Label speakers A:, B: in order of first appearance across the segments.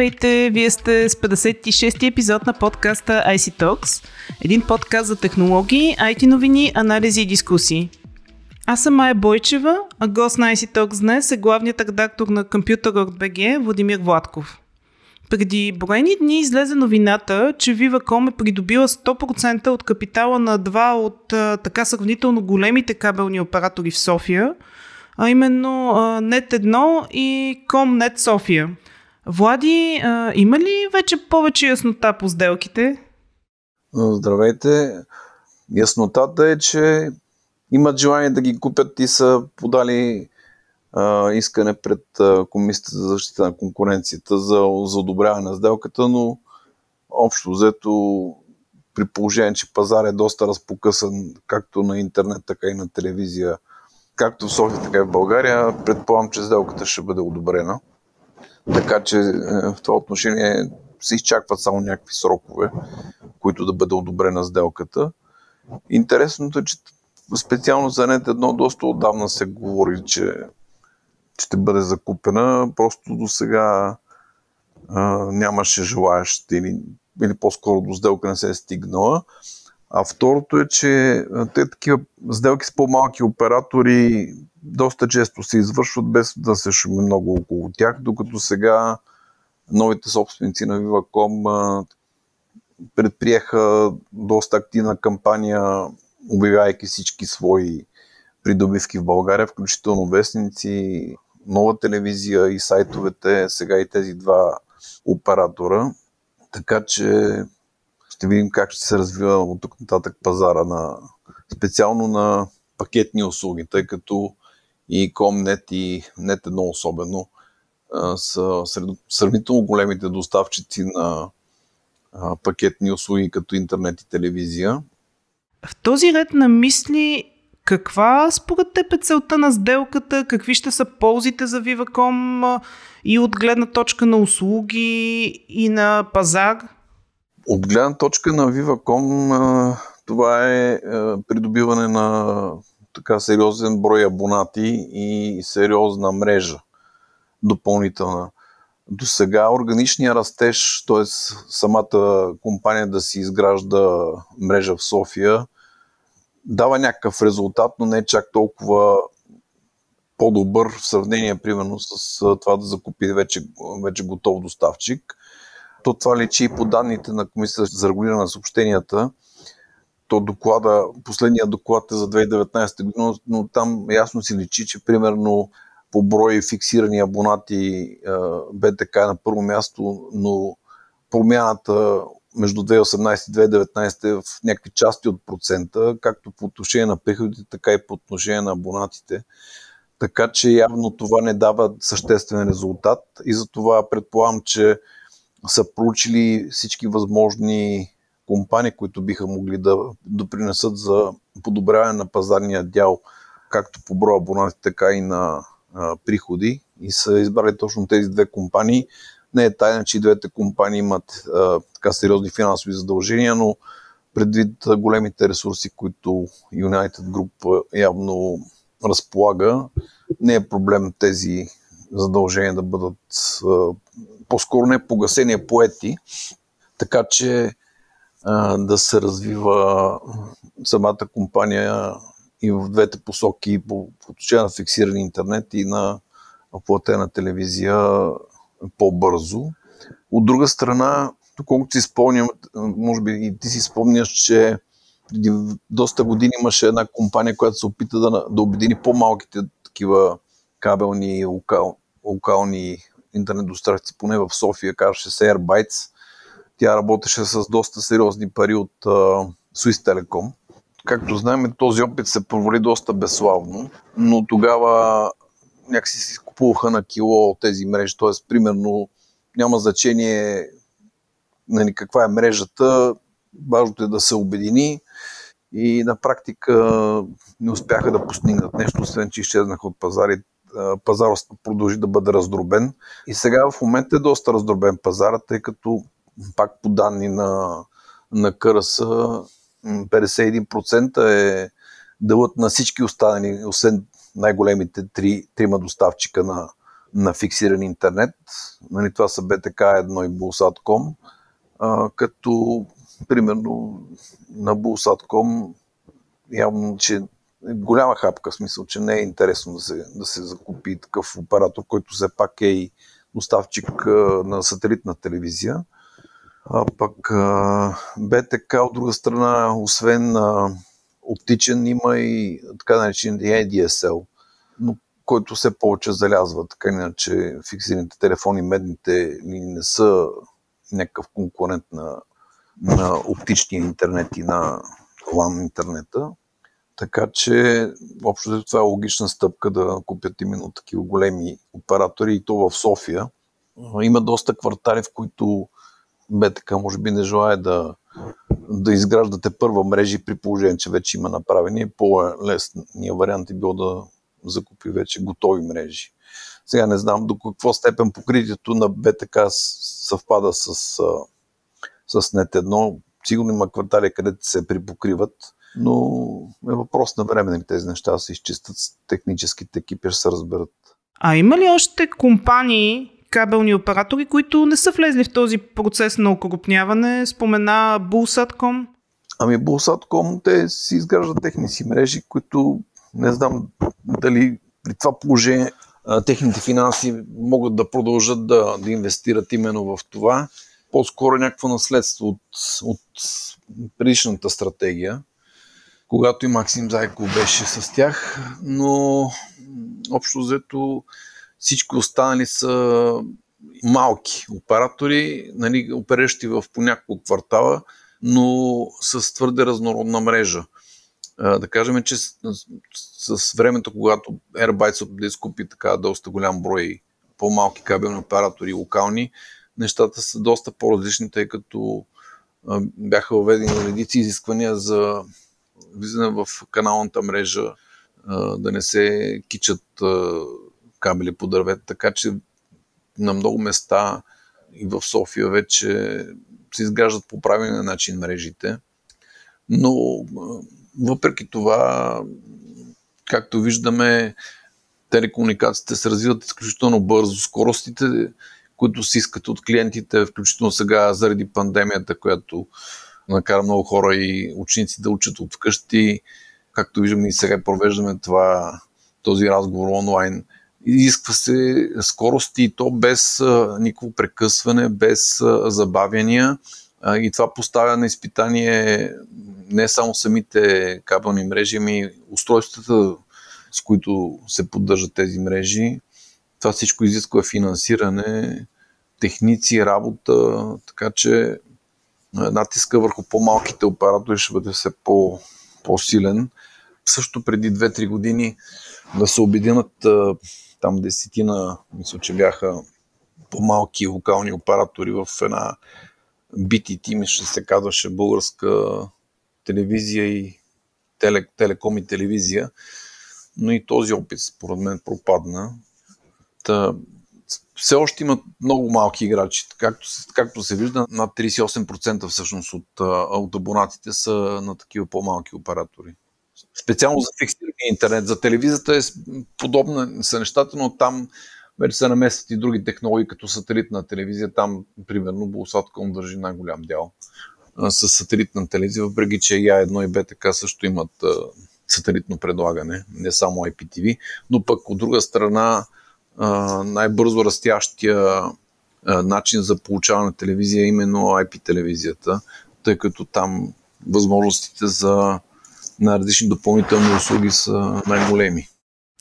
A: Здравейте! Вие сте с 56-ти епизод на подкаста IC Talks, един подкаст за технологии, IT новини, анализи и дискусии. Аз съм Майя Бойчева, а гост на IC Talks днес е главният редактор на Computer.bg Владимир Владков. Преди броени дни излезе новината, че Viva.com е придобила 100% от капитала на два от така сравнително големите кабелни оператори в София, а именно а, Net1 и Comnet София. Влади, а, има ли вече повече яснота по сделките?
B: Здравейте! Яснотата е, че имат желание да ги купят и са подали а, искане пред а, Комисията за защита на конкуренцията за, за одобряване на сделката, но общо взето при положение, че пазар е доста разпокъсан както на интернет, така и на телевизия, както в София, така и в България, предполагам, че сделката ще бъде одобрена. Така че е, в това отношение се изчакват само някакви срокове, които да бъде одобрена сделката. Интересното е, че специално за нет едно доста отдавна се говори, че ще бъде закупена. Просто до сега нямаше желаящи или, или по-скоро до сделка не се е стигнала. А второто е, че те такива сделки с по-малки оператори доста често се извършват без да се шуми много около тях, докато сега новите собственици на Viva.com предприеха доста активна кампания, обявявайки всички свои придобивки в България, включително вестници, нова телевизия и сайтовете, сега и тези два оператора. Така че ще видим как ще се развива от тук нататък пазара на специално на пакетни услуги, тъй като и Comnet и Net едно особено са сравнително големите доставчици на пакетни услуги като интернет и телевизия.
A: В този ред на мисли, каква според теб е целта на сделката? Какви ще са ползите за Viva.com и от гледна точка на услуги и на пазар?
B: От гледна точка на Viva.com това е придобиване на така сериозен брой абонати и сериозна мрежа допълнителна. До сега органичния растеж, т.е. самата компания да си изгражда мрежа в София, дава някакъв резултат, но не е чак толкова по-добър в сравнение, примерно, с това да закупи вече, вече готов доставчик. То това лечи и по данните на Комисията за регулиране на съобщенията. То доклада, последния доклад е за 2019 година, но там ясно си личи, че примерно по брой фиксирани абонати БТК е на първо място, но промяната между 2018 и 2019 е в някакви части от процента, както по отношение на приходите, така и по отношение на абонатите. Така че явно това не дава съществен резултат и затова предполагам, че са проучили всички възможни компании, които биха могли да допринесат за подобряване на пазарния дял, както по броя абонати, така и на а, приходи. И са избрали точно тези две компании. Не е тайна, че двете компании имат а, така сериозни финансови задължения, но предвид големите ресурси, които United Group явно разполага, не е проблем тези задължения да бъдат по-скоро не погасени, а поети, така че да се развива самата компания и в двете посоки, по отношение на фиксиран интернет и на платена телевизия по-бързо. От друга страна, доколкото си спомням, може би и ти си спомняш, че преди доста години имаше една компания, която се опита да, да обедини по-малките такива кабелни локал, локални интернет доставчици, поне в София, казваше се Airbytes. Тя работеше с доста сериозни пари от uh, Swiss Telecom. Както знаем, този опит се провали доста безславно, но тогава някакси си купуваха на кило тези мрежи, т.е. примерно няма значение нали, каква е мрежата, важното е да се обедини и на практика не успяха да постигнат нещо, освен че изчезнаха от пазари. Пазарът продължи да бъде раздробен и сега в момента е доста раздробен пазарът, тъй като пак по данни на, на КРС 51% е делът на всички останали, освен най-големите три, трима доставчика на на фиксиран интернет. Нали, това са BTK1 и Bulsat.com, като примерно на Bulsat.com явно, че голяма хапка, в смисъл, че не е интересно да се, да се закупи такъв оператор, който все пак е и доставчик на сателитна телевизия. А пък БТК от друга страна, освен оптичен, има и така наречен ADSL, но който все повече залязва. Така иначе фиксираните телефони, медните не са някакъв конкурент на, на оптичния интернет и на LAN интернета. Така че, общо това е логична стъпка да купят именно такива големи оператори и то в София. Има доста квартали, в които БТК може би не желая да, да изграждате първа мрежи при положение, че вече има направени. По-лесният вариант е бил да закупи вече готови мрежи. Сега не знам до какво степен покритието на БТК съвпада с, с нет едно. Сигурно има квартали, където се припокриват, но е въпрос на време нали, тези неща се изчистят техническите екипи, ще се разберат.
A: А има ли още компании, кабелни оператори, които не са влезли в този процес на окрупняване? Спомена Bulsat.com.
B: Ами Bulsat.com, те си изграждат техни си мрежи, които не знам дали при това положение техните финанси могат да продължат да, да инвестират именно в това. По-скоро някакво наследство от, от предишната стратегия, когато и Максим Зайко беше с тях, но общо взето всички останали са малки оператори, нали, опериращи в по няколко квартала, но с твърде разнородна мрежа. Да кажем, че с, с времето, когато Airbytes да изкупи така доста голям брой по-малки кабелни оператори локални, нещата са доста по-различни, тъй като бяха въведени редици изисквания за влизане в каналната мрежа, да не се кичат кабели по дървета, така че на много места и в София вече се изграждат по правилен начин мрежите. Но въпреки това, както виждаме, телекомуникациите се развиват изключително бързо. Скоростите, които се искат от клиентите, включително сега заради пандемията, която накара много хора и ученици да учат от вкъщи, както виждаме и сега провеждаме това, този разговор онлайн – Изисква се скорости и то без никакво прекъсване, без забавяния. И това поставя на изпитание не само самите кабелни мрежи, ами устройствата, с които се поддържат тези мрежи. Това всичко изисква финансиране, техници, работа, така че натиска върху по-малките оператори ще бъде все по, по-силен. Също преди 2-3 години да се обединят там десетина, мисля, че бяха по-малки локални оператори в една BTT, мисля, се казваше българска телевизия и теле, телеком и телевизия, но и този опит според мен пропадна. Та, все още имат много малки играчи. Както, както се вижда, над 38% всъщност от, от абонатите са на такива по-малки оператори. Специално за фиксирания интернет. За телевизията е подобна са нещата, но там вече се намесват и други технологии, като сателитна телевизия. Там, примерно, Булсатком държи най-голям дял с сателитна телевизия, въпреки че я едно и БТК също имат сателитно предлагане, не само IPTV, но пък от друга страна най-бързо растящия начин за получаване на телевизия е именно IP телевизията, тъй като там възможностите за на различни допълнителни услуги са най-големи.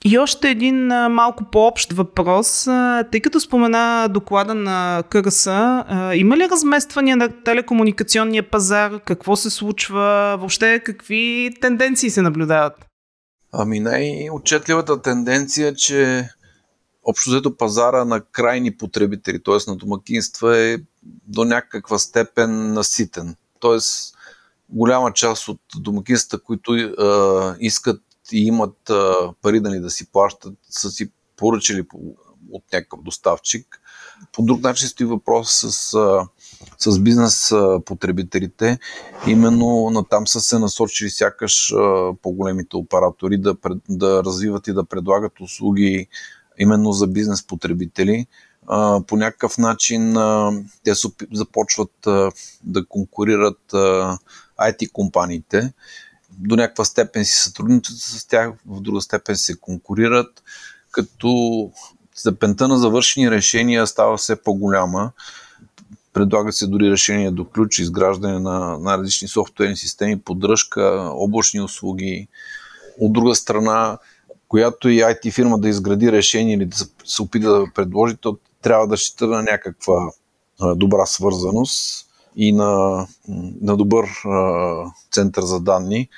A: И още един малко по-общ въпрос. Тъй като спомена доклада на КРС, има ли размествания на телекомуникационния пазар? Какво се случва? Въобще какви тенденции се наблюдават?
B: Ами най-отчетливата тенденция е, че общо взето пазара на крайни потребители, т.е. на домакинства е до някаква степен наситен. Тоест голяма част от домакинствата, които а, искат и имат а, пари да ни да си плащат, са си поръчали от някакъв доставчик. По друг начин стои въпрос с, с бизнес потребителите. Именно на там са се насочили сякаш по-големите оператори да, да развиват и да предлагат услуги именно за бизнес потребители. По някакъв начин те започват да конкурират IT компаниите. До някаква степен си сътрудничат с тях, в друга степен се конкурират, като степента на завършени решения става все по-голяма. Предлагат се дори решения до ключ, изграждане на, на различни софтуерни системи, поддръжка, облачни услуги. От друга страна, която и IT фирма да изгради решение или да се опита да предложи, то трябва да счита на някаква добра свързаност и на, на добър център за данни.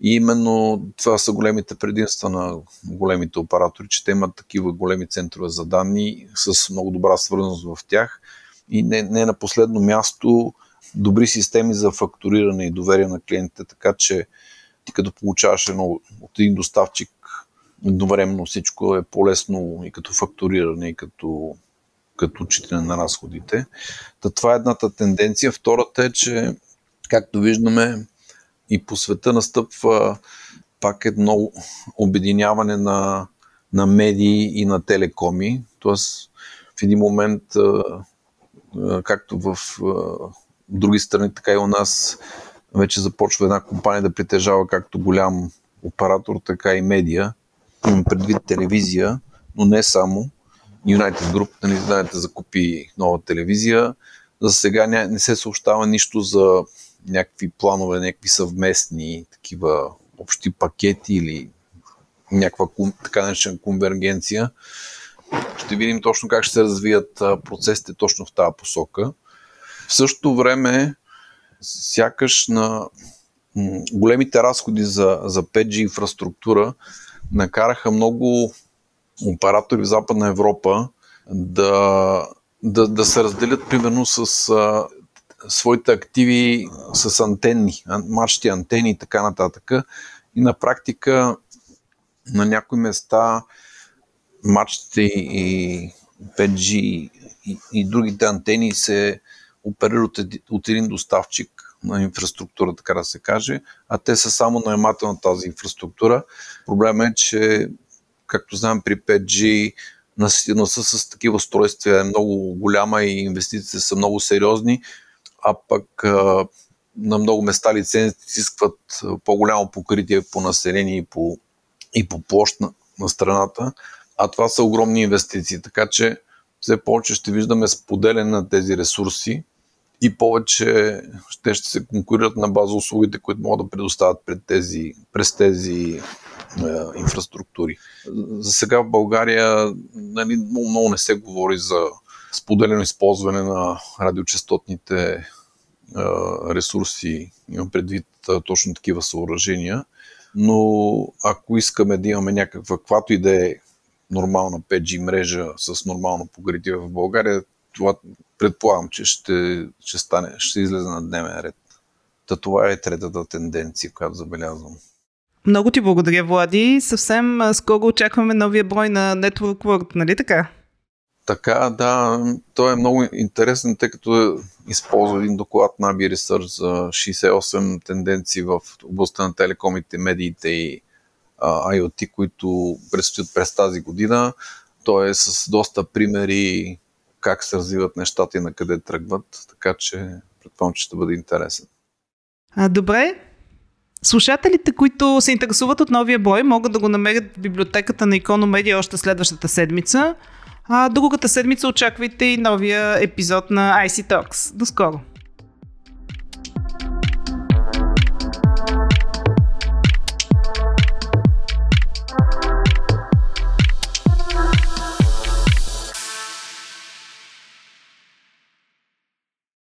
B: И именно това са големите предимства на големите оператори, че те имат такива големи центрове за данни с много добра свързаност в тях. И не, не на последно място добри системи за фактуриране и доверие на клиентите, така че ти като получаваш едно от един доставчик едновременно всичко е по-лесно и като фактуриране, и като, като учителя на разходите. Та това е едната тенденция. Втората е, че както виждаме и по света настъпва пак едно обединяване на, на медии и на телекоми. Тоест в един момент, както в други страни, така и у нас, вече започва една компания да притежава както голям оператор, така и медия предвид телевизия, но не само. United Group, нали, знаете, закупи нова телевизия. За сега не, не се съобщава нищо за някакви планове, някакви съвместни такива общи пакети или някаква така наречена конвергенция. Ще видим точно как ще се развият процесите точно в тази посока. В същото време, сякаш на големите разходи за, за 5G инфраструктура накараха много оператори в Западна Европа да, да, да се разделят примерно с а, своите активи с антенни, мачти антени и така нататък. И на практика на някои места мачтите и 5G и, и другите антени се оперират от, един доставчик на инфраструктура, така да се каже, а те са само наемател на тази инфраструктура. Проблема е, че, както знаем при 5G, наситеността с такива устройства е много голяма и инвестициите са много сериозни, а пък на много места лицензите изискват по-голямо покритие по население и по, и по площ на, на страната, а това са огромни инвестиции, така че все повече ще виждаме споделяне на тези ресурси и повече ще, ще се конкурират на база услугите, които могат да предоставят пред тези, през тези е, инфраструктури. За сега в България нали, много, много не се говори за споделено използване на радиочастотните е, ресурси, имам предвид е, точно такива съоръжения, но ако искаме да имаме някаква, каквато и да е нормална 5G мрежа с нормално покритие в България, това предполагам, че ще, ще стане, ще излезе на дневен ред. Та това е третата тенденция, която забелязвам.
A: Много ти благодаря, Влади. Съвсем скоро очакваме новия брой на Network World, нали така?
B: Така, да. Той е много интересен, тъй като използва един доклад на Abbey Research за 68 тенденции в областта на телекомите, медиите и а, IoT, които предстоят през тази година. Той е с доста примери как се развиват нещата и на къде тръгват, така че предполагам, че ще бъде интересен.
A: А, добре. Слушателите, които се интересуват от новия бой, могат да го намерят в библиотеката на Икономедия още следващата седмица. А другата седмица очаквайте и новия епизод на IC Talks. До скоро!